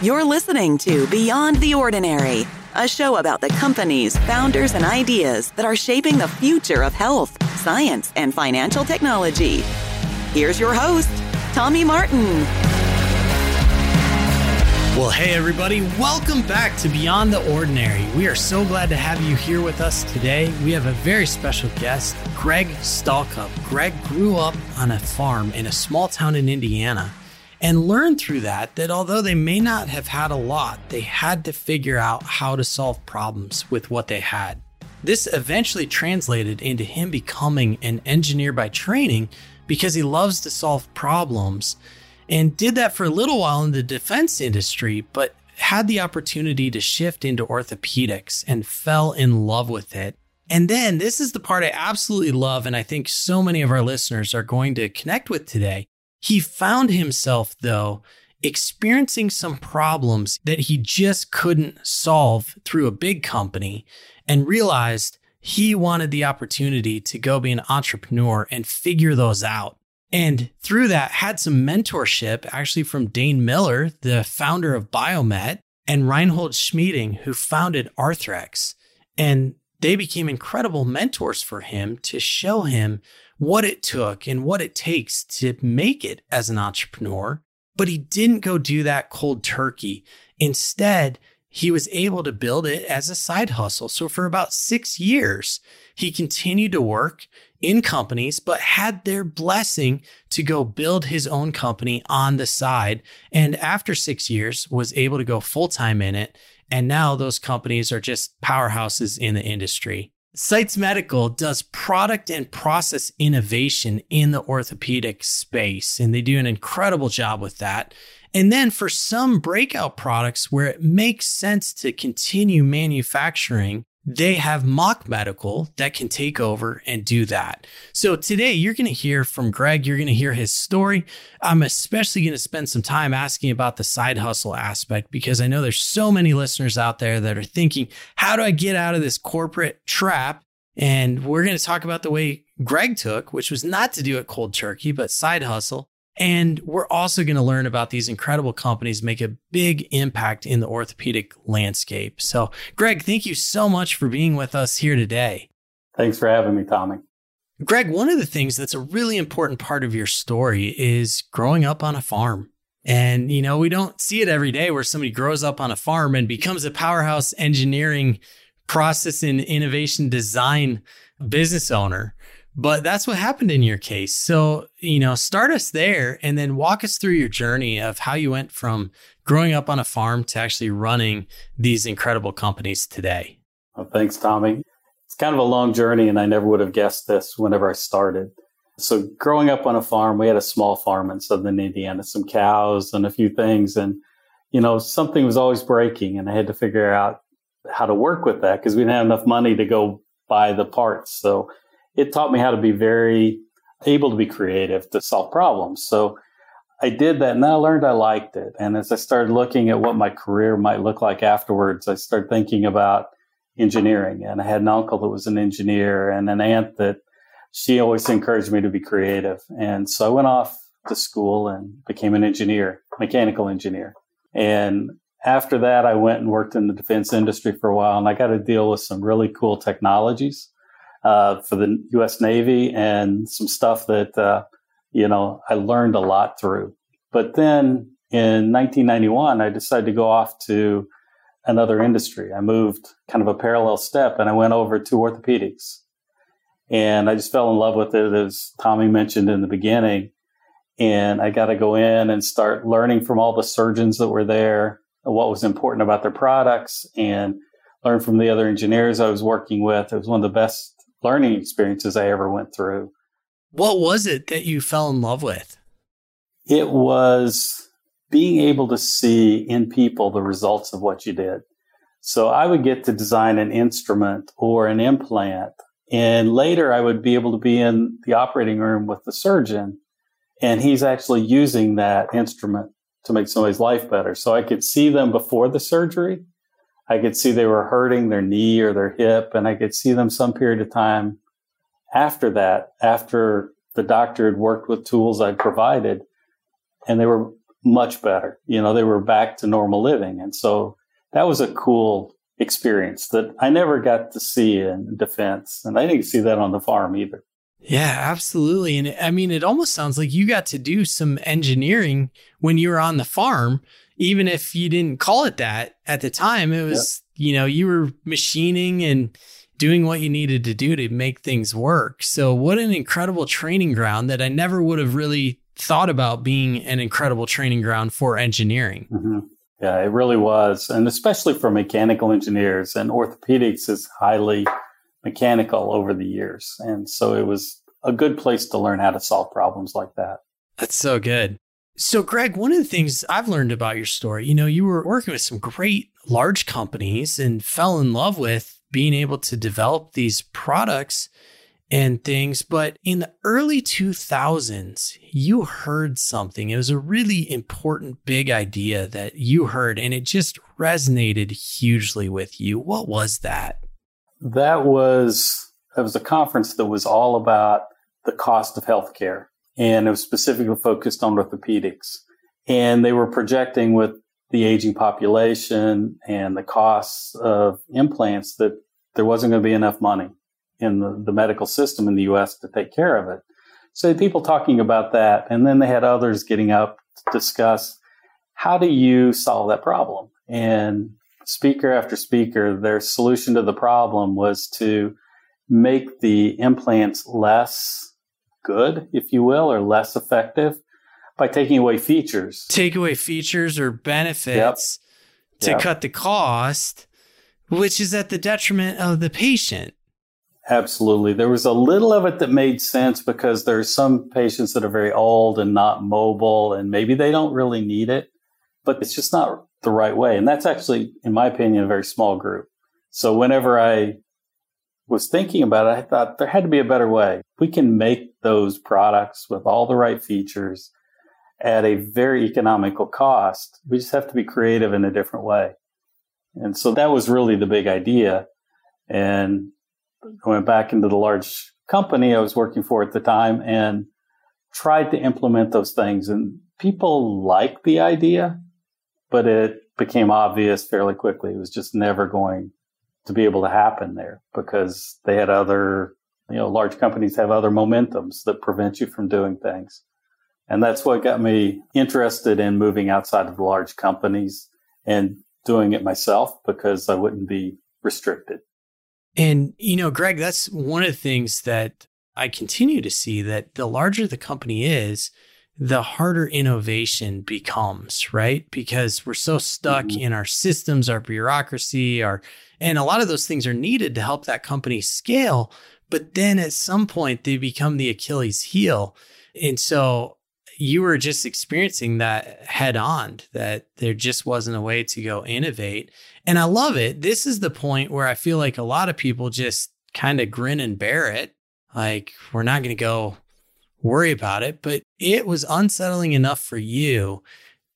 You're listening to Beyond the Ordinary, a show about the companies, founders, and ideas that are shaping the future of health, science, and financial technology. Here's your host, Tommy Martin. Well, hey, everybody, welcome back to Beyond the Ordinary. We are so glad to have you here with us today. We have a very special guest, Greg Stalcup. Greg grew up on a farm in a small town in Indiana and learned through that that although they may not have had a lot, they had to figure out how to solve problems with what they had. This eventually translated into him becoming an engineer by training because he loves to solve problems and did that for a little while in the defense industry, but had the opportunity to shift into orthopedics and fell in love with it. And then this is the part I absolutely love, and I think so many of our listeners are going to connect with today. He found himself, though, experiencing some problems that he just couldn't solve through a big company and realized he wanted the opportunity to go be an entrepreneur and figure those out. And through that, had some mentorship actually from Dane Miller, the founder of Biomet, and Reinhold Schmieding, who founded Arthrex. And they became incredible mentors for him to show him what it took and what it takes to make it as an entrepreneur. But he didn't go do that cold turkey. Instead, he was able to build it as a side hustle. So for about six years, he continued to work in companies, but had their blessing to go build his own company on the side. And after six years, was able to go full time in it. And now those companies are just powerhouses in the industry. Sites Medical does product and process innovation in the orthopedic space, and they do an incredible job with that. And then for some breakout products where it makes sense to continue manufacturing, they have mock Medical that can take over and do that. So today you're going to hear from Greg. You're going to hear his story. I'm especially going to spend some time asking about the side hustle aspect because I know there's so many listeners out there that are thinking, how do I get out of this corporate trap? And we're going to talk about the way Greg took, which was not to do it cold turkey, but side hustle. And we're also going to learn about these incredible companies make a big impact in the orthopedic landscape. So, Greg, thank you so much for being with us here today. Thanks for having me, Tommy. Greg, one of the things that's a really important part of your story is growing up on a farm. And, you know, we don't see it every day where somebody grows up on a farm and becomes a powerhouse engineering process and innovation design business owner. But that's what happened in your case. So, you know, start us there and then walk us through your journey of how you went from growing up on a farm to actually running these incredible companies today. Well, thanks, Tommy. It's kind of a long journey, and I never would have guessed this whenever I started. So, growing up on a farm, we had a small farm in southern Indiana, some cows and a few things. And, you know, something was always breaking, and I had to figure out how to work with that because we didn't have enough money to go buy the parts. So, it taught me how to be very able to be creative to solve problems. So I did that and I learned I liked it. And as I started looking at what my career might look like afterwards, I started thinking about engineering. And I had an uncle that was an engineer and an aunt that she always encouraged me to be creative. And so I went off to school and became an engineer, mechanical engineer. And after that, I went and worked in the defense industry for a while and I got to deal with some really cool technologies uh, for the U.S. Navy and some stuff that uh, you know I learned a lot through. But then in 1991, I decided to go off to another industry. I moved kind of a parallel step, and I went over to orthopedics. And I just fell in love with it, as Tommy mentioned in the beginning. And I got to go in and start learning from all the surgeons that were there, what was important about their products, and learn from the other engineers I was working with. It was one of the best learning experiences I ever went through. What was it that you fell in love with? It was being able to see in people the results of what you did. So I would get to design an instrument or an implant. And later I would be able to be in the operating room with the surgeon and he's actually using that instrument to make somebody's life better. So I could see them before the surgery I could see they were hurting their knee or their hip, and I could see them some period of time after that, after the doctor had worked with tools I'd provided, and they were much better. You know, they were back to normal living. And so that was a cool experience that I never got to see in defense. And I didn't see that on the farm either. Yeah, absolutely. And I mean, it almost sounds like you got to do some engineering when you were on the farm, even if you didn't call it that at the time. It was, yep. you know, you were machining and doing what you needed to do to make things work. So, what an incredible training ground that I never would have really thought about being an incredible training ground for engineering. Mm-hmm. Yeah, it really was. And especially for mechanical engineers and orthopedics is highly mechanical over the years. And so it was a good place to learn how to solve problems like that. That's so good. So, Greg, one of the things I've learned about your story, you know, you were working with some great large companies and fell in love with being able to develop these products and things. But in the early 2000s, you heard something. It was a really important, big idea that you heard, and it just resonated hugely with you. What was that? That was that was a conference that was all about the cost of healthcare, and it was specifically focused on orthopedics. And they were projecting with the aging population and the costs of implants that there wasn't going to be enough money in the, the medical system in the US to take care of it. So people talking about that. And then they had others getting up to discuss how do you solve that problem? And speaker after speaker, their solution to the problem was to make the implants less good, if you will, or less effective by taking away features. Take away features or benefits yep. to yep. cut the cost, which is at the detriment of the patient. Absolutely. There was a little of it that made sense because there are some patients that are very old and not mobile and maybe they don't really need it, but it's just not the right way. And that's actually, in my opinion, a very small group. So whenever I was thinking about it, I thought there had to be a better way. We can make those products with all the right features at a very economical cost. We just have to be creative in a different way. And so that was really the big idea. And I went back into the large company I was working for at the time and tried to implement those things. And people liked the idea, but it became obvious fairly quickly. It was just never going to be able to happen there because they had other, you know, large companies have other momentums that prevent you from doing things. And that's what got me interested in moving outside of the large companies and doing it myself because I wouldn't be restricted. And, you know, Greg, that's one of the things that I continue to see that the larger the company is, the harder innovation becomes, right? Because we're so stuck mm-hmm. in our systems, our bureaucracy, our, and a lot of those things are needed to help that company scale. But then at some point, they become the Achilles heel. And so you were just experiencing that head on that there just wasn't a way to go innovate. And I love it. This is the point where I feel like a lot of people just kind of grin and bear it. Like, we're not going to go worry about it. But it was unsettling enough for you.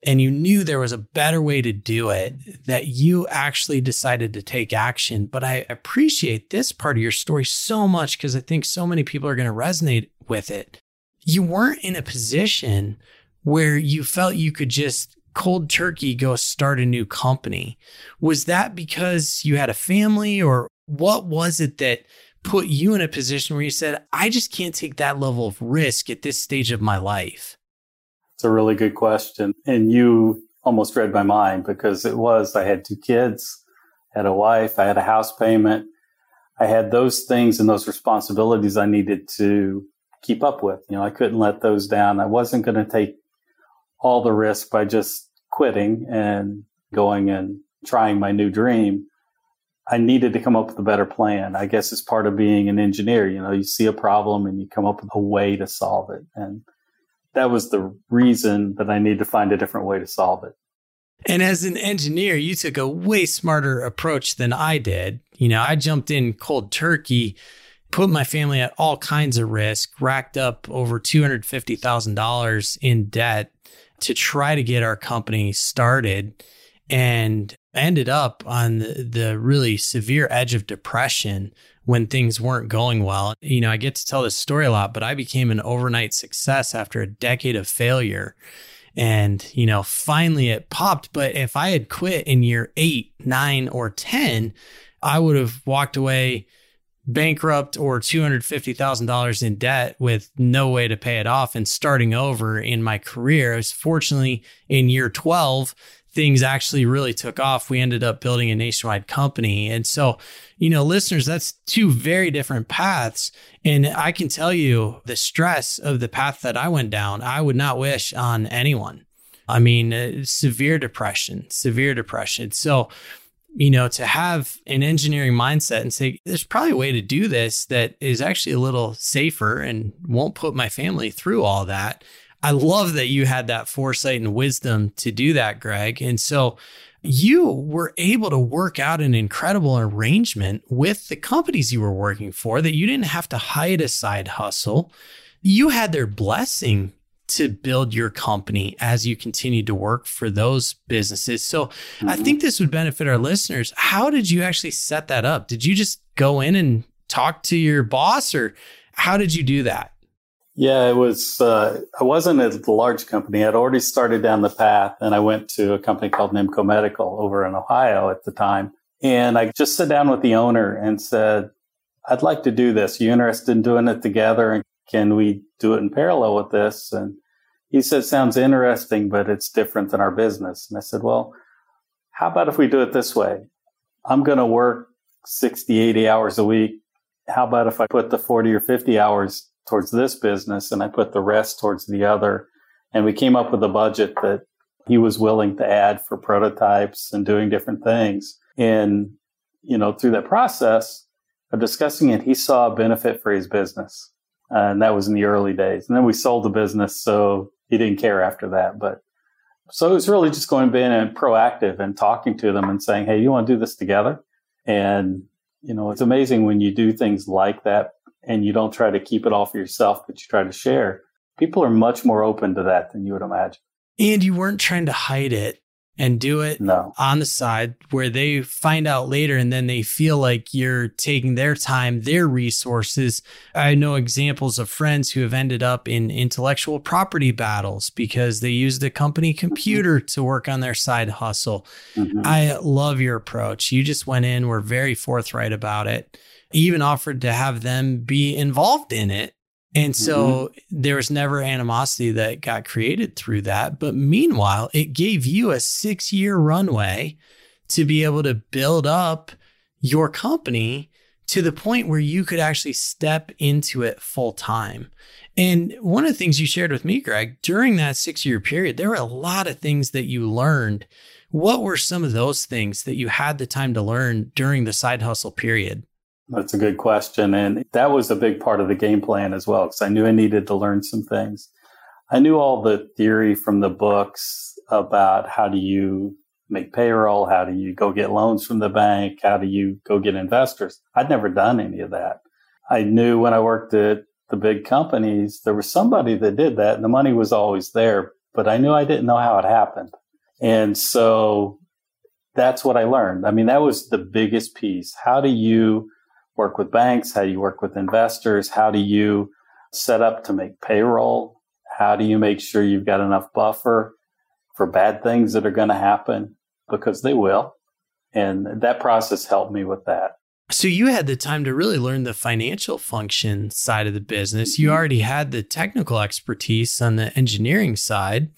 And you knew there was a better way to do it that you actually decided to take action. But I appreciate this part of your story so much because I think so many people are going to resonate with it you weren't in a position where you felt you could just cold turkey go start a new company. Was that because you had a family or what was it that put you in a position where you said, I just can't take that level of risk at this stage of my life? It's a really good question. And you almost read my mind because it was I had two kids, I had a wife, I had a house payment. I had those things and those responsibilities I needed to keep up with. You know, I couldn't let those down. I wasn't going to take all the risk by just quitting and going and trying my new dream. I needed to come up with a better plan. I guess it's part of being an engineer. You know, you see a problem and you come up with a way to solve it. And that was the reason that I needed to find a different way to solve it. And as an engineer, you took a way smarter approach than I did. You know, I jumped in cold turkey put my family at all kinds of risk, racked up over $250,000 in debt to try to get our company started and ended up on the, the, really severe edge of depression when things weren't going well. You know, I get to tell this story a lot, but I became an overnight success after a decade of failure. And, you know, finally it popped. But if I had quit in year eight, nine, or 10, I would have walked away bankrupt or $250,000 in debt with no way to pay it off and starting over in my career. I was fortunately in year 12, things actually really took off. We ended up building a nationwide company. And so, you know, listeners, that's two very different paths. And I can tell you the stress of the path that I went down, I would not wish on anyone. I mean, uh, severe depression, severe depression. So, you know, to have an engineering mindset and say, there's probably a way to do this that is actually a little safer and won't put my family through all that. I love that you had that foresight and wisdom to do that, Greg. And so you were able to work out an incredible arrangement with the companies you were working for that you didn't have to hide a side hustle. You had their blessing to build your company as you continue to work for those businesses. So mm-hmm. I think this would benefit our listeners. How did you actually set that up? Did you just go in and talk to your boss or how did you do that? Yeah, it was, uh, I wasn't at a large company. I'd already started down the path and I went to a company called Nimco Medical over in Ohio at the time. And I just sat down with the owner and said, I'd like to do this. Are you interested in doing it together? And can we do it in parallel with this? And he said, sounds interesting, but it's different than our business. And I said, well, how about if we do it this way? I'm going to work 60, 80 hours a week. How about if I put the 40 or 50 hours towards this business and I put the rest towards the other? And we came up with a budget that he was willing to add for prototypes and doing different things. And, you know, through that process of discussing it, he saw a benefit for his business. Uh, and that was in the early days. And then we sold the business. So he didn't care after that. But so it was really just going in and proactive and talking to them and saying, Hey, you want to do this together? And, you know, it's amazing when you do things like that and you don't try to keep it all for yourself, but you try to share. People are much more open to that than you would imagine. And you weren't trying to hide it and do it no. on the side where they find out later and then they feel like you're taking their time, their resources. I know examples of friends who have ended up in intellectual property battles because they used a company computer to work on their side hustle. Mm-hmm. I love your approach. You just went in, were very forthright about it, even offered to have them be involved in it and so mm-hmm. there was never animosity that got created through that. But meanwhile, it gave you a six year runway to be able to build up your company to the point where you could actually step into it full time. And one of the things you shared with me, Greg, during that six year period, there were a lot of things that you learned. What were some of those things that you had the time to learn during the side hustle period? That's a good question. And that was a big part of the game plan as well, because I knew I needed to learn some things. I knew all the theory from the books about how do you make payroll? How do you go get loans from the bank? How do you go get investors? I'd never done any of that. I knew when I worked at the big companies, there was somebody that did that and the money was always there, but I knew I didn't know how it happened. And so that's what I learned. I mean, that was the biggest piece. How do you work with banks? How do you work with investors? How do you set up to make payroll? How do you make sure you've got enough buffer for bad things that are going to happen? Because they will. And that process helped me with that. So you had the time to really learn the financial function side of the business. You mm-hmm. already had the technical expertise on the engineering side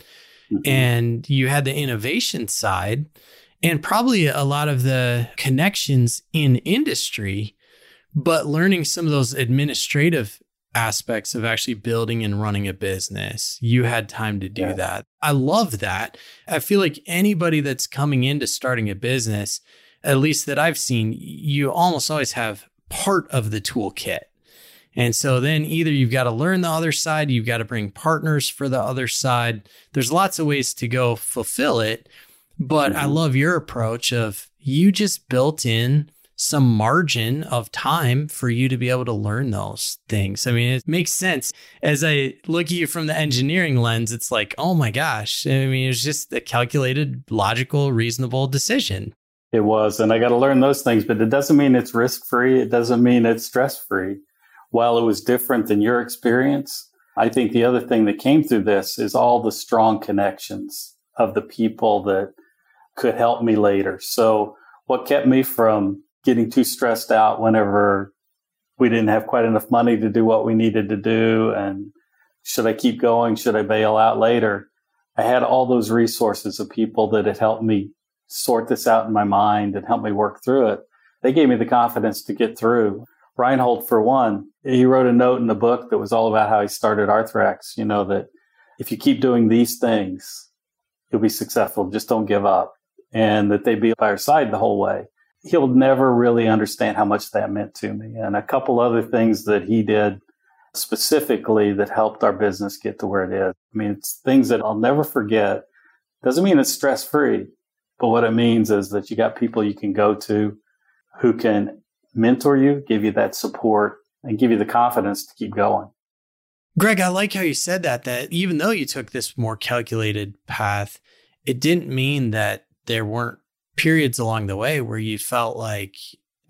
mm-hmm. and you had the innovation side and probably a lot of the connections in industry but learning some of those administrative aspects of actually building and running a business. You had time to do yeah. that. I love that. I feel like anybody that's coming into starting a business, at least that I've seen, you almost always have part of the toolkit. And so then either you've got to learn the other side, you've got to bring partners for the other side. There's lots of ways to go fulfill it. But mm-hmm. I love your approach of you just built in some margin of time for you to be able to learn those things. I mean, it makes sense. As I look at you from the engineering lens, it's like, oh my gosh. I mean, it's just a calculated, logical, reasonable decision. It was. And I got to learn those things, but it doesn't mean it's risk free. It doesn't mean it's stress free. While it was different than your experience, I think the other thing that came through this is all the strong connections of the people that could help me later. So what kept me from getting too stressed out whenever we didn't have quite enough money to do what we needed to do and should I keep going? Should I bail out later? I had all those resources of people that had helped me sort this out in my mind and help me work through it. They gave me the confidence to get through. Reinhold, for one, he wrote a note in the book that was all about how he started Arthrex, you know, that if you keep doing these things, you'll be successful. Just don't give up. And that they'd be by your side the whole way. He'll never really understand how much that meant to me. And a couple other things that he did specifically that helped our business get to where it is. I mean, it's things that I'll never forget. Doesn't mean it's stress free, but what it means is that you got people you can go to who can mentor you, give you that support, and give you the confidence to keep going. Greg, I like how you said that, that even though you took this more calculated path, it didn't mean that there weren't periods along the way where you felt like,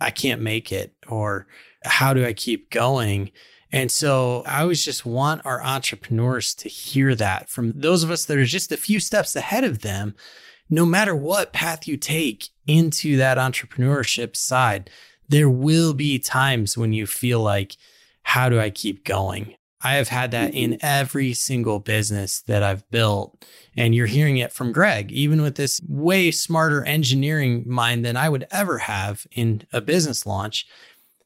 I can't make it, or how do I keep going? And so I always just want our entrepreneurs to hear that from those of us that are just a few steps ahead of them. No matter what path you take into that entrepreneurship side, there will be times when you feel like, how do I keep going? I have had that in mm-hmm. every single business that I've built. And you're hearing it from Greg, even with this way smarter engineering mind than I would ever have in a business launch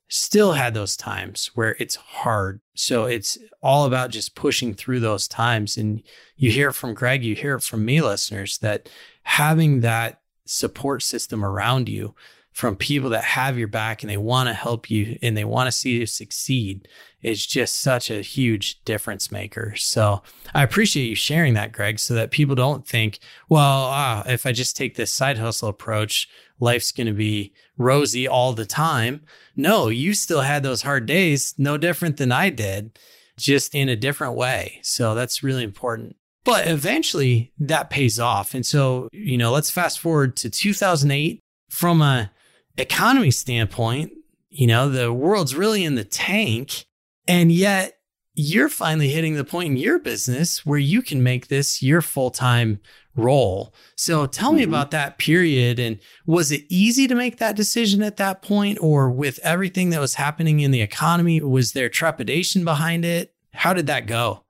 still had those times where it's hard. So it's all about just pushing through those times. And you hear it from Greg, you hear it from me, listeners, that having that support system around you from people that have your back and they want to help you and they want to see you succeed is just such a huge difference maker. So I appreciate you sharing that, Greg, so that people don't think, well, ah, if I just take this side hustle approach, life's going to be rosy all the time. No, you still had those hard days, no different than I did, just in a different way. So that's really important. But eventually that pays off. And so, you know, let's fast forward to 2008 from a economy standpoint, you know, the world's really in the tank. And yet you're finally hitting the point in your business where you can make this your full time role. So tell me mm-hmm. about that period. And was it easy to make that decision at that point? Or with everything that was happening in the economy, was there trepidation behind it? How did that go?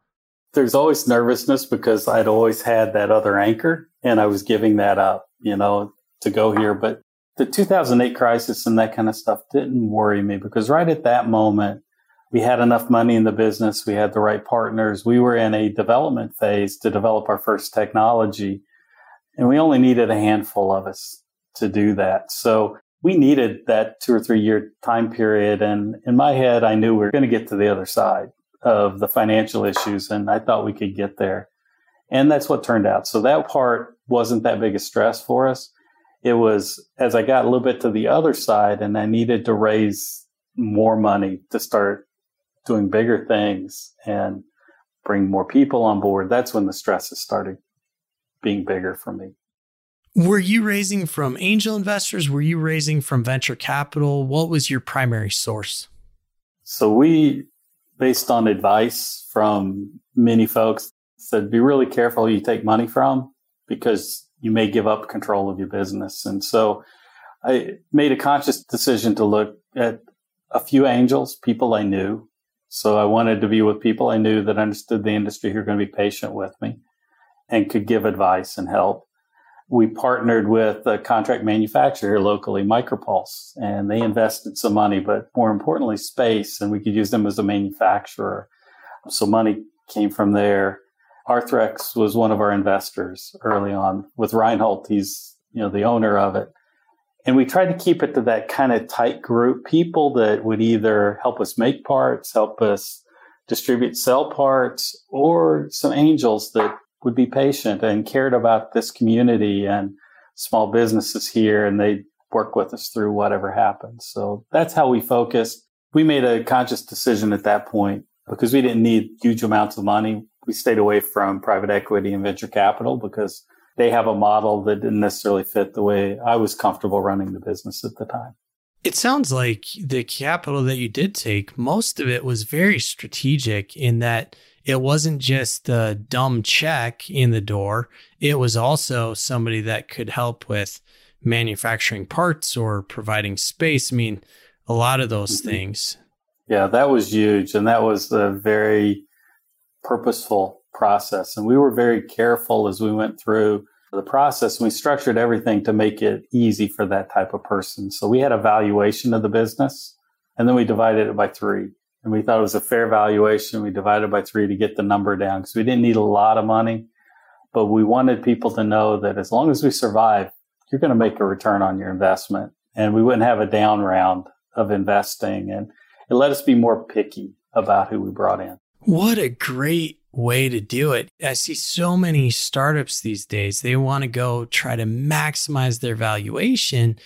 There's always nervousness because I'd always had that other anchor and I was giving that up, you know, to go here. But the 2008 crisis and that kind of stuff didn't worry me because right at that moment, we had enough money in the business. We had the right partners. We were in a development phase to develop our first technology. And we only needed a handful of us to do that. So we needed that two or three year time period. And in my head, I knew we were going to get to the other side of the financial issues. And I thought we could get there. And that's what turned out. So that part wasn't that big a stress for us. It was as I got a little bit to the other side and I needed to raise more money to start doing bigger things and bring more people on board, that's when the stresses started being bigger for me. Were you raising from angel investors? Were you raising from venture capital? What was your primary source? So we, based on advice from many folks, said be really careful who you take money from because you may give up control of your business. And so I made a conscious decision to look at a few angels, people I knew, so I wanted to be with people I knew that understood the industry who were going to be patient with me and could give advice and help. We partnered with a contract manufacturer locally, Micropulse, and they invested some money, but more importantly, space, and we could use them as a manufacturer. So money came from there. Arthrex was one of our investors early on with Reinhold. He's, you know, the owner of it. And we tried to keep it to that kind of tight group, people that would either help us make parts, help us distribute, sell parts, or some angels that would be patient and cared about this community and small businesses here and they'd work with us through whatever happens. So that's how we focused. We made a conscious decision at that point because we didn't need huge amounts of money. We stayed away from private equity and venture capital because they have a model that didn't necessarily fit the way I was comfortable running the business at the time. It sounds like the capital that you did take, most of it was very strategic in that it wasn't just a dumb check in the door. It was also somebody that could help with manufacturing parts or providing space. I mean, a lot of those mm-hmm. things. Yeah, that was huge. And that was a very purposeful process. And we were very careful as we went through the process. We structured everything to make it easy for that type of person. So we had a valuation of the business and then we divided it by three. And we thought it was a fair valuation. We divided by three to get the number down because we didn't need a lot of money, but we wanted people to know that as long as we survive, you're going to make a return on your investment and we wouldn't have a down round of investing. And it let us be more picky about who we brought in. What a great way to do it. I see so many startups these days, they want to go try to maximize their valuation.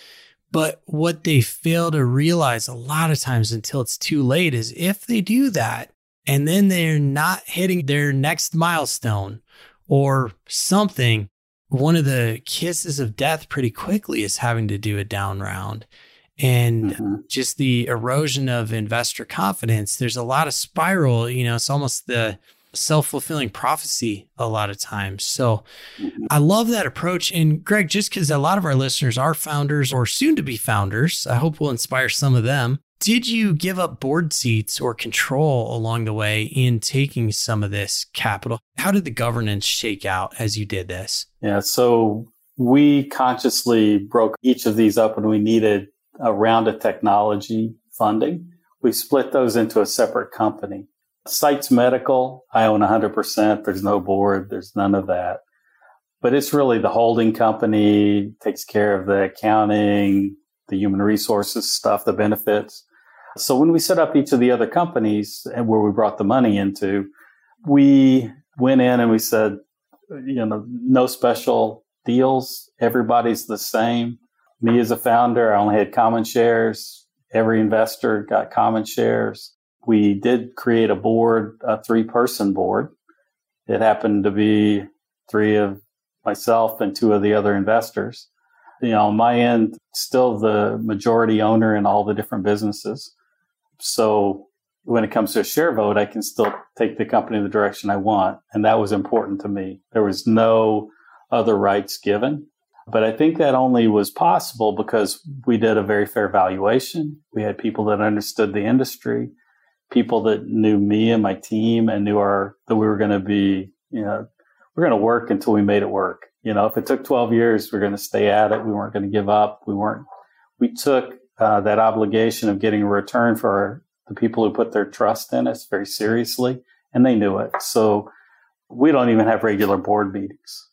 But what they fail to realize a lot of times until it's too late is if they do that and then they're not hitting their next milestone or something, one of the kisses of death pretty quickly is having to do a down round and mm-hmm. just the erosion of investor confidence. There's a lot of spiral, you know, it's almost the self fulfilling prophecy a lot of times. So mm-hmm. I love that approach. And Greg, just because a lot of our listeners are founders or soon to be founders, I hope we'll inspire some of them. Did you give up board seats or control along the way in taking some of this capital? How did the governance shake out as you did this? Yeah, so we consciously broke each of these up when we needed a round of technology funding. We split those into a separate company. Sites Medical, I own 100%. There's no board. There's none of that. But it's really the holding company takes care of the accounting, the human resources stuff, the benefits. So when we set up each of the other companies and where we brought the money into, we went in and we said, you know, no special deals. Everybody's the same. Me as a founder, I only had common shares. Every investor got common shares we did create a board, a three person board. It happened to be three of myself and two of the other investors. You know, on my end, still the majority owner in all the different businesses. So when it comes to a share vote, I can still take the company in the direction I want. And that was important to me. There was no other rights given. But I think that only was possible because we did a very fair valuation. We had people that understood the industry people that knew me and my team and knew our that we were going to be you know we're going to work until we made it work. You know if it took 12 years we are going to stay at it. We weren't going to give up. We weren't we took uh, that obligation of getting a return for our, the people who put their trust in us very seriously and they knew it. So we don't even have regular board meetings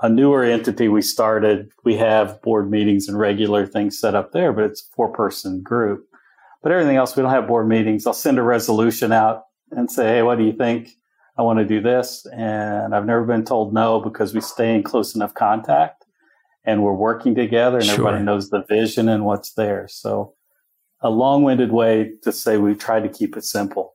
a newer entity we started we have board meetings and regular things set up there but it's a four person group but everything else, we don't have board meetings. I'll send a resolution out and say, hey, what do you think? I want to do this. And I've never been told no because we stay in close enough contact and we're working together and sure. everybody knows the vision and what's there. So a long winded way to say we try to keep it simple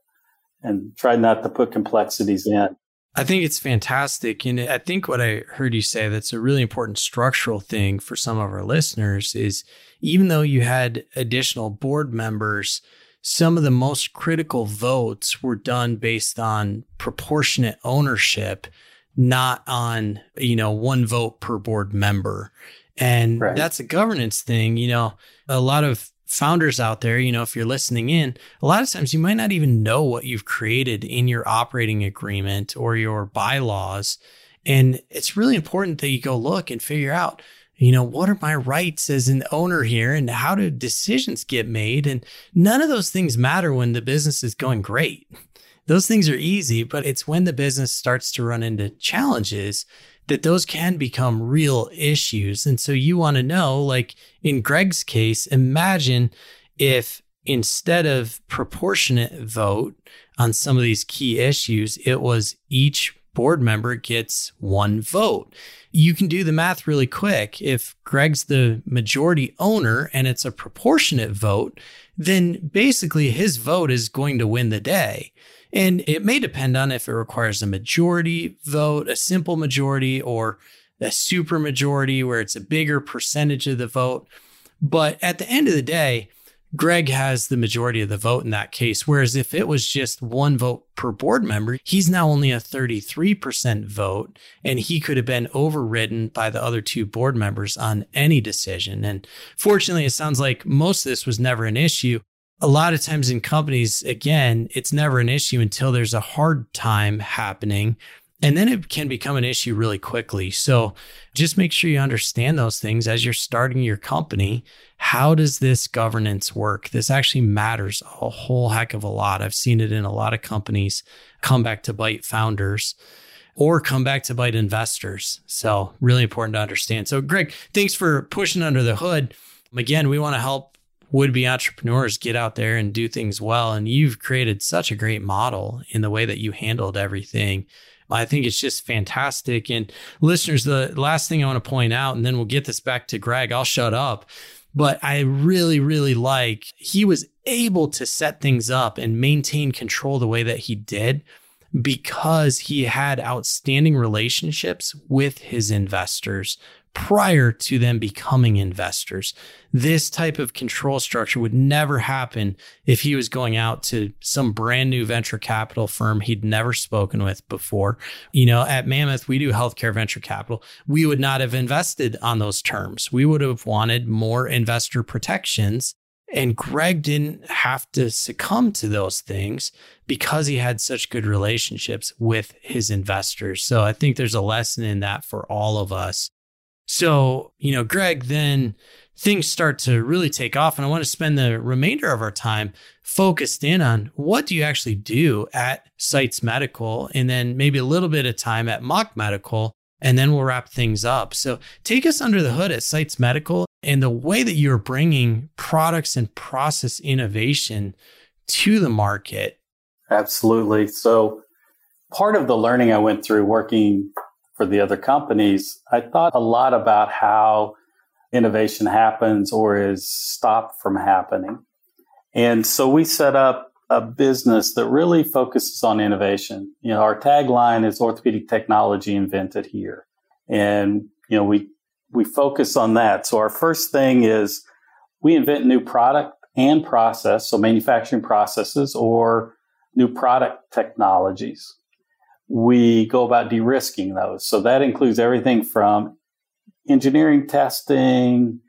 and try not to put complexities in. I think it's fantastic. And I think what I heard you say that's a really important structural thing for some of our listeners is even though you had additional board members, some of the most critical votes were done based on proportionate ownership, not on, you know, one vote per board member. And right. that's a governance thing. You know, a lot of founders out there, you know, if you're listening in, a lot of times you might not even know what you've created in your operating agreement or your bylaws. And it's really important that you go look and figure out, you know, what are my rights as an owner here and how do decisions get made? And none of those things matter when the business is going great. Those things are easy, but it's when the business starts to run into challenges that those can become real issues. And so you want to know, like in Greg's case, imagine if instead of proportionate vote on some of these key issues, it was each board member gets one vote. You can do the math really quick. If Greg's the majority owner and it's a proportionate vote, then basically his vote is going to win the day. And it may depend on if it requires a majority vote, a simple majority, or a super majority where it's a bigger percentage of the vote. But at the end of the day, Greg has the majority of the vote in that case. Whereas if it was just one vote per board member, he's now only a 33% vote, and he could have been overridden by the other two board members on any decision. And fortunately, it sounds like most of this was never an issue. A lot of times in companies, again, it's never an issue until there's a hard time happening and then it can become an issue really quickly. So just make sure you understand those things as you're starting your company. How does this governance work? This actually matters a whole heck of a lot. I've seen it in a lot of companies come back to bite founders or come back to bite investors. So, really important to understand. So, Greg, thanks for pushing under the hood. Again, we want to help would be entrepreneurs get out there and do things well. And you've created such a great model in the way that you handled everything. I think it's just fantastic. And listeners, the last thing I want to point out, and then we'll get this back to Greg, I'll shut up. But I really, really like he was able to set things up and maintain control the way that he did because he had outstanding relationships with his investors prior to them becoming investors. This type of control structure would never happen if he was going out to some brand new venture capital firm he'd never spoken with before. You know, at Mammoth, we do healthcare venture capital. We would not have invested on those terms. We would have wanted more investor protections. And Greg didn't have to succumb to those things because he had such good relationships with his investors. So I think there's a lesson in that for all of us so, you know, Greg, then things start to really take off. And I want to spend the remainder of our time focused in on what do you actually do at Sites Medical and then maybe a little bit of time at Mock Medical. And then we'll wrap things up. So take us under the hood at Sites Medical and the way that you're bringing products and process innovation to the market. Absolutely. So part of the learning I went through working for the other companies, I thought a lot about how innovation happens or is stopped from happening. And so we set up a business that really focuses on innovation. You know, our tagline is orthopedic technology invented here. And, you know, we, we focus on that. So our first thing is we invent new product and process. So manufacturing processes or new product technologies we go about de-risking those. So that includes everything from engineering testing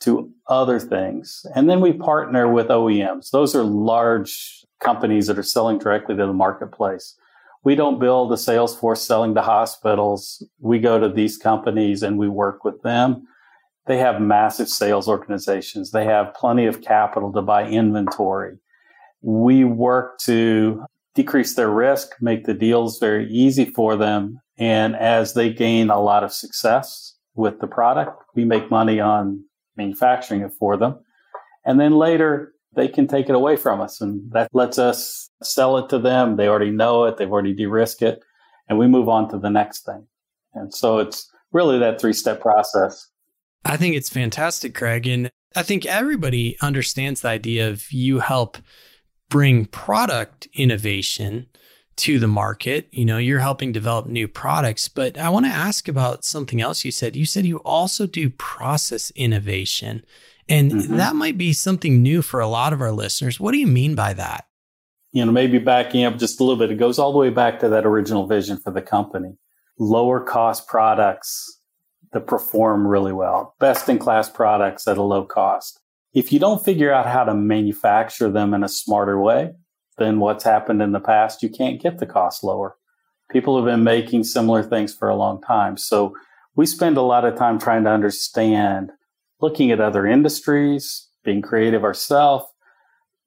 to other things. And then we partner with OEMs. Those are large companies that are selling directly to the marketplace. We don't build a sales force selling to hospitals. We go to these companies and we work with them. They have massive sales organizations. They have plenty of capital to buy inventory. We work to decrease their risk, make the deals very easy for them. And as they gain a lot of success with the product, we make money on manufacturing it for them. And then later they can take it away from us and that lets us sell it to them. They already know it. They've already de-risked it and we move on to the next thing. And so it's really that three step process. I think it's fantastic, Craig. And I think everybody understands the idea of you help bring product innovation to the market. You know, you're helping develop new products, but I want to ask about something else you said. You said you also do process innovation, and mm-hmm. that might be something new for a lot of our listeners. What do you mean by that? You know, maybe backing up just a little bit, it goes all the way back to that original vision for the company. Lower cost products that perform really well, best in class products at a low cost if you don't figure out how to manufacture them in a smarter way than what's happened in the past, you can't get the cost lower. People have been making similar things for a long time. So we spend a lot of time trying to understand, looking at other industries, being creative ourselves,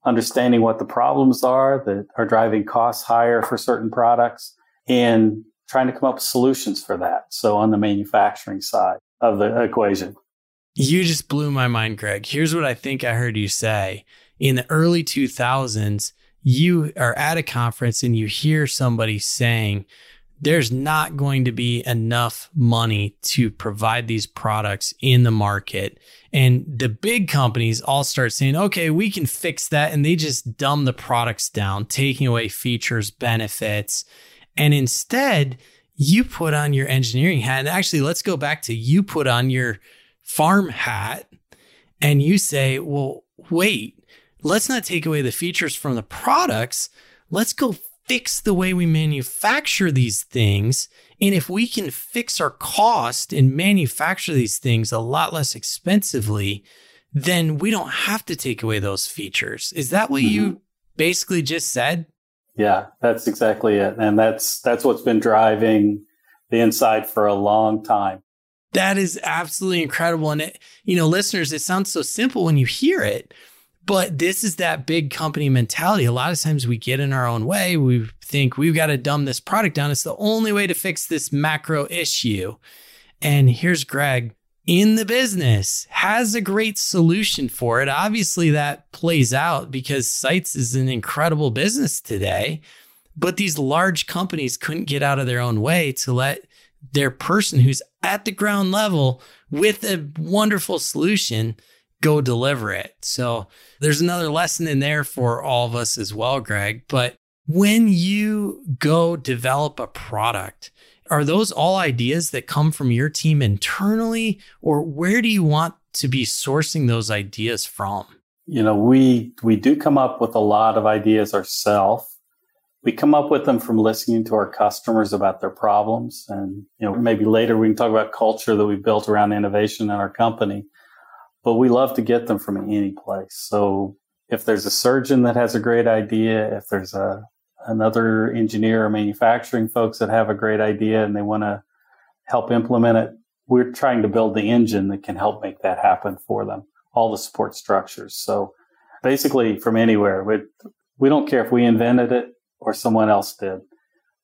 understanding what the problems are that are driving costs higher for certain products and trying to come up with solutions for that. So on the manufacturing side of the equation. You just blew my mind, Greg. Here's what I think I heard you say. In the early 2000s, you are at a conference and you hear somebody saying, there's not going to be enough money to provide these products in the market. And the big companies all start saying, okay, we can fix that. And they just dumb the products down, taking away features, benefits. And instead, you put on your engineering hat. And actually, let's go back to you put on your farm hat And you say, well, wait, let's not take away the features from the products. Let's go fix the way we manufacture these things. And if we can fix our cost and manufacture these things a lot less expensively, then we don't have to take away those features. Is that what mm-hmm. you basically just said? Yeah, that's exactly it. And that's that's what's been driving the inside for a long time. That is absolutely incredible. And it, you know, listeners, it sounds so simple when you hear it, but this is that big company mentality. A lot of times we get in our own way. We think we've got to dumb this product down. It's the only way to fix this macro issue. And here's Greg in the business has a great solution for it. Obviously, that plays out because Sites is an incredible business today, but these large companies couldn't get out of their own way to let their person who's at the ground level with a wonderful solution go deliver it. So there's another lesson in there for all of us as well, Greg. But when you go develop a product, are those all ideas that come from your team internally, or where do you want to be sourcing those ideas from? You know, we we do come up with a lot of ideas ourselves. We come up with them from listening to our customers about their problems, and you know, maybe later we can talk about culture that we built around innovation in our company. But we love to get them from any place. So if there's a surgeon that has a great idea, if there's a another engineer or manufacturing folks that have a great idea and they want to help implement it, we're trying to build the engine that can help make that happen for them, all the support structures. So basically from anywhere, we, we don't care if we invented it or someone else did.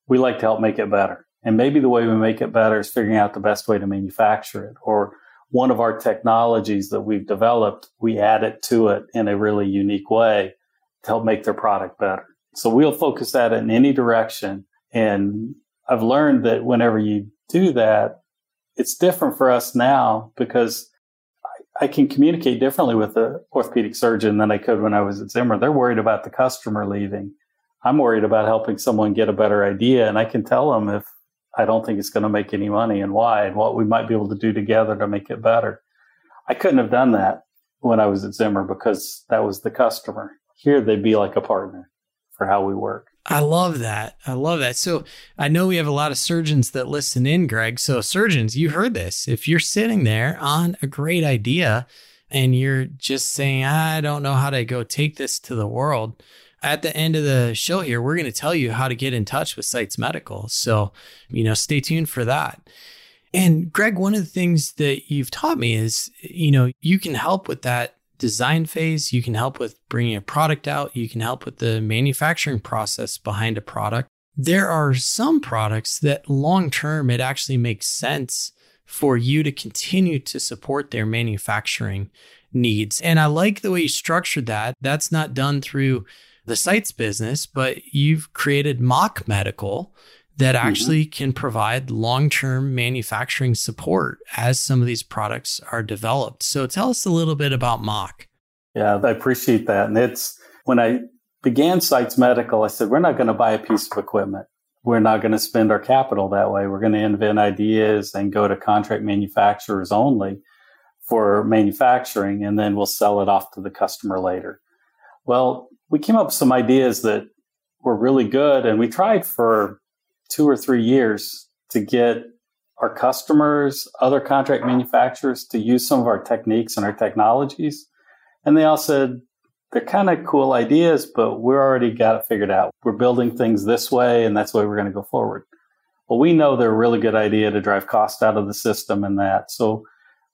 We like to help make it better. And maybe the way we make it better is figuring out the best way to manufacture it or one of our technologies that we've developed, we add it to it in a really unique way to help make their product better. So we'll focus that in any direction. And I've learned that whenever you do that, it's different for us now because I, can communicate differently with the orthopedic surgeon than I could when I was at Zimmer. They're worried about the customer leaving. I'm worried about helping someone get a better idea. And I can tell them if I don't think it's going to make any money and why and what we might be able to do together to make it better. I couldn't have done that when I was at Zimmer because that was the customer. Here they'd be like a partner for how we work. I love that. I love that. So I know we have a lot of surgeons that listen in, Greg. So surgeons, you heard this. If you're sitting there on a great idea and you're just saying, I don't know how to go take this to the world, at the end of the show here, we're going to tell you how to get in touch with Sites Medical. So, you know, stay tuned for that. And Greg, one of the things that you've taught me is, you know, you can help with that design phase. You can help with bringing a product out. You can help with the manufacturing process behind a product. There are some products that long term, it actually makes sense for you to continue to support their manufacturing needs. And I like the way you structured that. That's not done through the sites business, but you've created Mach Medical that mm-hmm. actually mm-hmm. can provide long term manufacturing support as some of these products are developed. So tell us a little bit about Mach. Yeah, I appreciate that. And it's when I began Sites Medical, I said, we're not going to buy a piece of equipment. We're not going to spend our capital that way. We're going to invent ideas and go to contract manufacturers only for manufacturing, and then we'll sell it off to the customer later. Well, we came up with some ideas that were really good, and we tried for two or three years to get our customers, other contract manufacturers to use some of our techniques and our technologies. And they all said, they're kind of cool ideas, but we're already got it figured out. We're building things this way, and that's the way we're going to go forward. Well, we know they're a really good idea to drive cost out of the system and that. So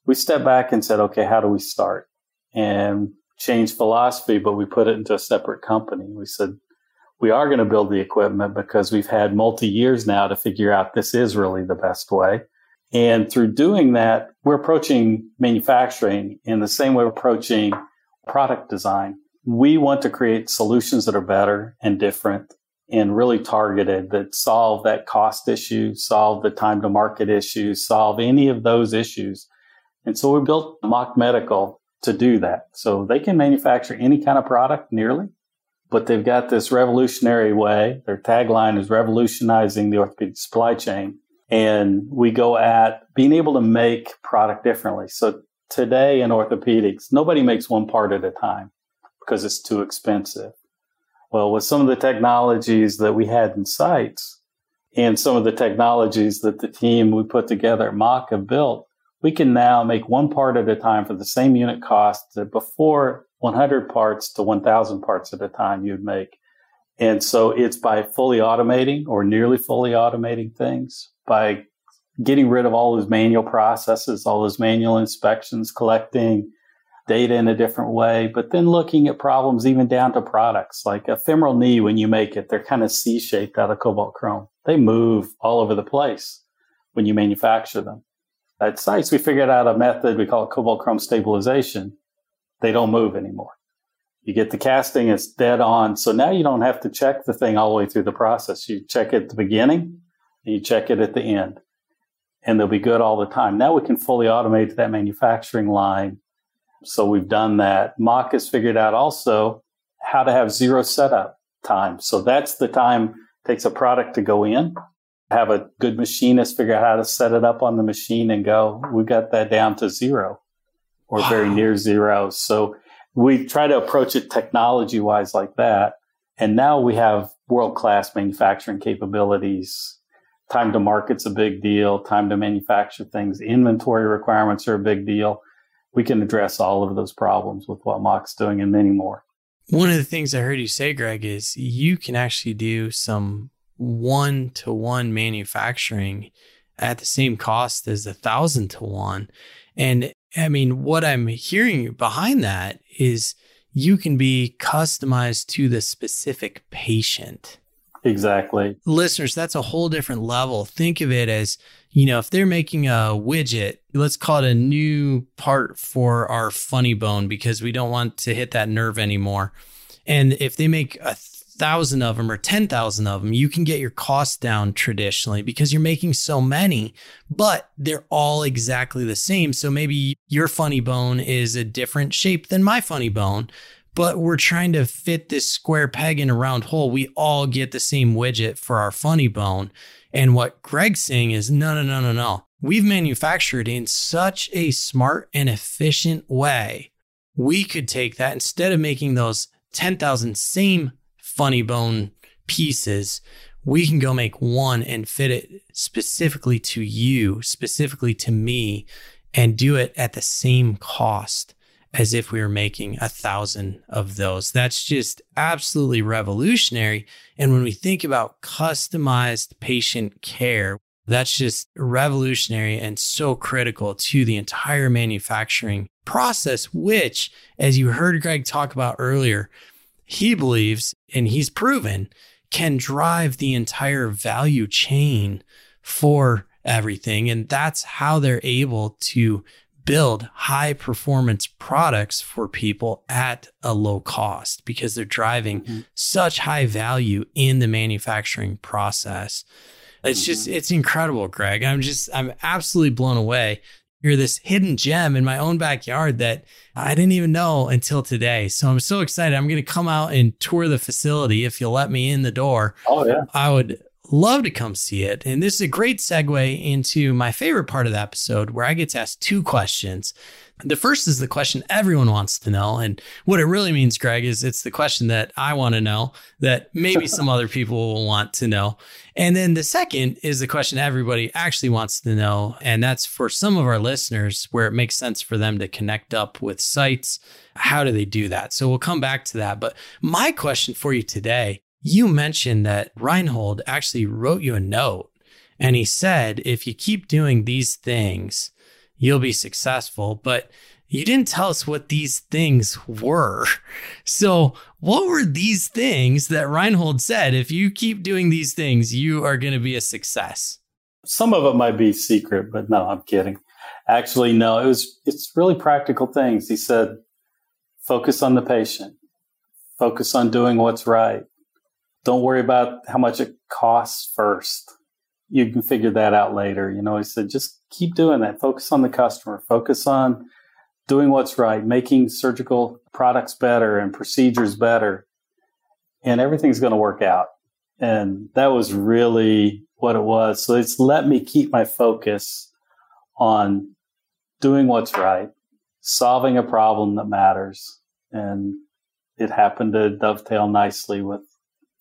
we stepped back and said, okay, how do we start? And change philosophy, but we put it into a separate company. We said, we are going to build the equipment because we've had multi years now to figure out this is really the best way. And through doing that, we're approaching manufacturing in the same way we're approaching product design. We want to create solutions that are better and different and really targeted that solve that cost issue, solve the time to market issue, solve any of those issues. And so we built Mach Medical to do that. So they can manufacture any kind of product nearly but they've got this revolutionary way. Their tagline is revolutionizing the orthopedic supply chain. And we go at being able to make product differently. So today in orthopedics, nobody makes one part at a time because it's too expensive. Well, with some of the technologies that we had in sites and some of the technologies that the team we put together at Mach have built, we can now make one part at a time for the same unit cost that before 100 parts to 1000 parts at a time you'd make. And so it's by fully automating or nearly fully automating things, by getting rid of all those manual processes, all those manual inspections, collecting data in a different way, but then looking at problems even down to products like a femoral knee. When you make it, they're kind of C shaped out of cobalt chrome. They move all over the place when you manufacture them. At sites, we figured out a method we call it cobalt chrome stabilization. They don't move anymore. You get the casting, it's dead on. So now you don't have to check the thing all the way through the process. You check it at the beginning and you check it at the end and they'll be good all the time. Now we can fully automate that manufacturing line. So we've done that. Mach has figured out also how to have zero setup time. So that's the time it takes a product to go in. Have a good machinist figure out how to set it up on the machine and go. We got that down to zero or wow. very near zero. So we try to approach it technology wise like that. And now we have world class manufacturing capabilities time to market's a big deal. Time to manufacture things. Inventory requirements are a big deal. We can address all of those problems with what Mach's doing and many more. One of the things I heard you say, Greg, is you can actually do some one to one manufacturing at the same cost as a thousand to one. And I mean, what I'm hearing behind that is you can be customized to the specific patient. Exactly. Listeners, that's a whole different level. Think of it as, you know, if they're making a widget, let's call it a new part for our funny bone because we don't want to hit that nerve anymore. And if they make a thousand of them or 10,000 of them, you can get your costs down traditionally because you're making so many, but they're all exactly the same. So maybe your funny bone is a different shape than my funny bone, but we're trying to fit this square peg in a round hole. We all get the same widget for our funny bone. And what Greg's saying is no, no, no, no, no. We've manufactured in such a smart and efficient way. We could take that instead of making those 10,000 same funny bone pieces, we can go make one and fit it specifically to you, specifically to me, and do it at the same cost as if we were making a thousand of those. That's just absolutely revolutionary. And when we think about customized patient care, that's just revolutionary and so critical to the entire manufacturing process, which, as you heard Greg talk about earlier, he believes and he's proven can drive the entire value chain for everything. And that's how they're able to build high performance products for people at a low cost because they're driving mm-hmm. such high value in the manufacturing process. It's mm-hmm. just, it's incredible, Greg. I'm just, I'm absolutely blown away. You're this hidden gem in my own backyard that I didn't even know until today. So I'm so excited. I'm going to come out and tour the facility if you'll let me in the door. Oh, yeah. I would love to come see it. And this is a great segue into my favorite part of the episode where I get to ask two questions. The first is the question everyone wants to know. And what it really means, Greg, is it's the question that I want to know that maybe some other people will want to know. And then the second is the question everybody actually wants to know. And that's for some of our listeners where it makes sense for them to connect up with sites. How do they do that? So we'll come back to that. But my question for you today you mentioned that Reinhold actually wrote you a note and he said, if you keep doing these things, you'll be successful. But you didn't tell us what these things were. So, what were these things that Reinhold said? If you keep doing these things, you are going to be a success. Some of it might be secret, but no, I'm kidding. Actually, no, it was, it's really practical things. He said, focus on the patient, focus on doing what's right, don't worry about how much it costs first. You can figure that out later. You know, he said, just keep doing that. Focus on the customer. Focus on doing what's right, making surgical products better and procedures better. And everything's going to work out. And that was really what it was. So it's let me keep my focus on doing what's right, solving a problem that matters. And it happened to dovetail nicely with,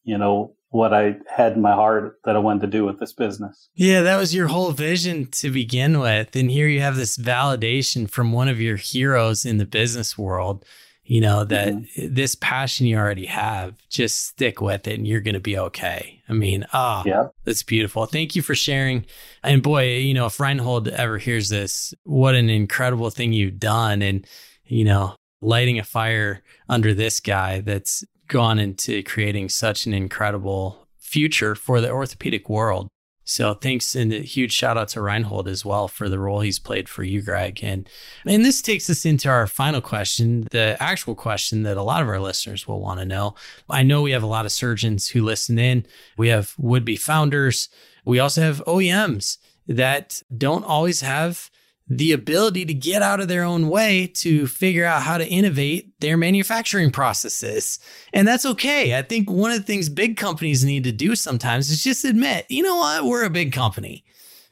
you know, what I had in my heart that I wanted to do with this business. Yeah, that was your whole vision to begin with. And here you have this validation from one of your heroes in the business world, you know, that mm-hmm. this passion you already have, just stick with it and you're going to be okay. I mean, ah, oh, yeah. that's beautiful. Thank you for sharing. And boy, you know, if Reinhold ever hears this, what an incredible thing you've done. And, you know, lighting a fire under this guy that's gone into creating such an incredible future for the orthopedic world. So thanks and a huge shout out to Reinhold as well for the role he's played for you, Greg. And and this takes us into our final question, the actual question that a lot of our listeners will want to know. I know we have a lot of surgeons who listen in. We have would-be founders. We also have OEMs that don't always have the ability to get out of their own way to figure out how to innovate their manufacturing processes. And that's okay. I think one of the things big companies need to do sometimes is just admit, you know what, we're a big company.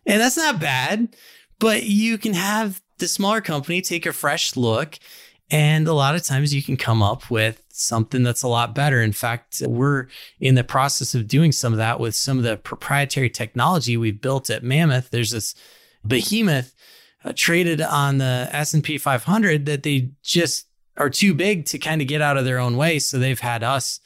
And that's not bad, but you can have the smaller company take a fresh look. And a lot of times you can come up with something that's a lot better. In fact, we're in the process of doing some of that with some of the proprietary technology we've built at Mammoth. There's this behemoth uh, traded on the S&P 500 that they just are too big to kind of get out of their own way so they've had us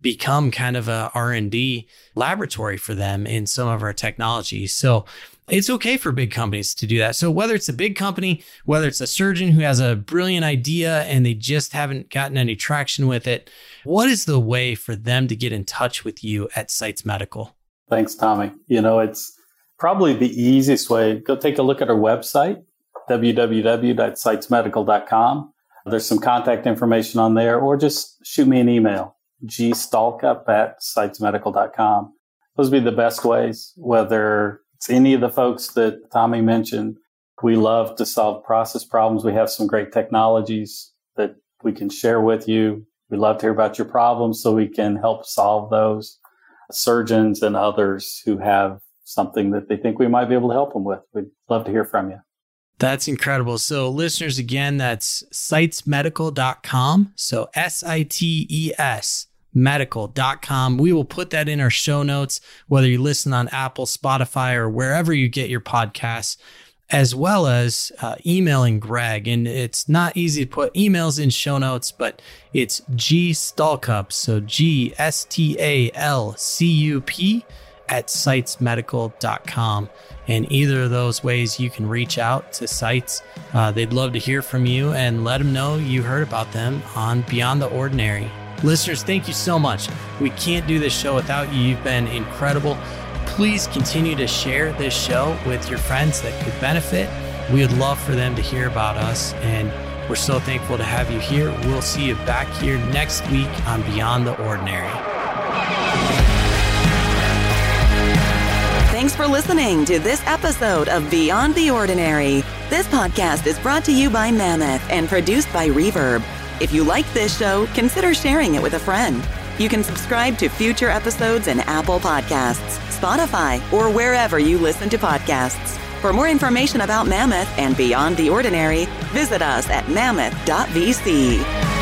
become kind of a R&D laboratory for them in some of our technologies. So it's okay for big companies to do that. So whether it's a big company, whether it's a surgeon who has a brilliant idea and they just haven't gotten any traction with it, what is the way for them to get in touch with you at Sites Medical? Thanks, Tommy. You know, it's probably the easiest way. Go take a look at our website, www.sitesmedical.com. There's some contact information on there, or just shoot me an email, gstalcup at sitesmedical.com. Those would be the best ways, whether it's any of the folks that Tommy mentioned. We love to solve process problems. We have some great technologies that we can share with you. We love to hear about your problems so we can help solve those. Surgeons and others who have something that they think we might be able to help them with. We'd love to hear from you. That's incredible. So, listeners, again, that's sitesmedical.com. So, S I T E S medical.com. We will put that in our show notes, whether you listen on Apple, Spotify, or wherever you get your podcasts, as well as uh, emailing Greg. And it's not easy to put emails in show notes, but it's G Stalcup. So, G S T A L C U P at sitesmedical.com. And either of those ways, you can reach out to Sites. Uh, they'd love to hear from you and let them know you heard about them on Beyond the Ordinary. Listeners, thank you so much. We can't do this show without you. You've been incredible. Please continue to share this show with your friends that could benefit. We would love for them to hear about us. And we're so thankful to have you here. We'll see you back here next week on Beyond the Ordinary. Thanks for listening to this episode of Beyond the Ordinary. This podcast is brought to you by Mammoth and produced by Reverb. If you like this show, consider sharing it with a friend. You can subscribe to future episodes in Apple Podcasts, Spotify, or wherever you listen to podcasts. For more information about Mammoth and Beyond the Ordinary, visit us at mammoth.vc.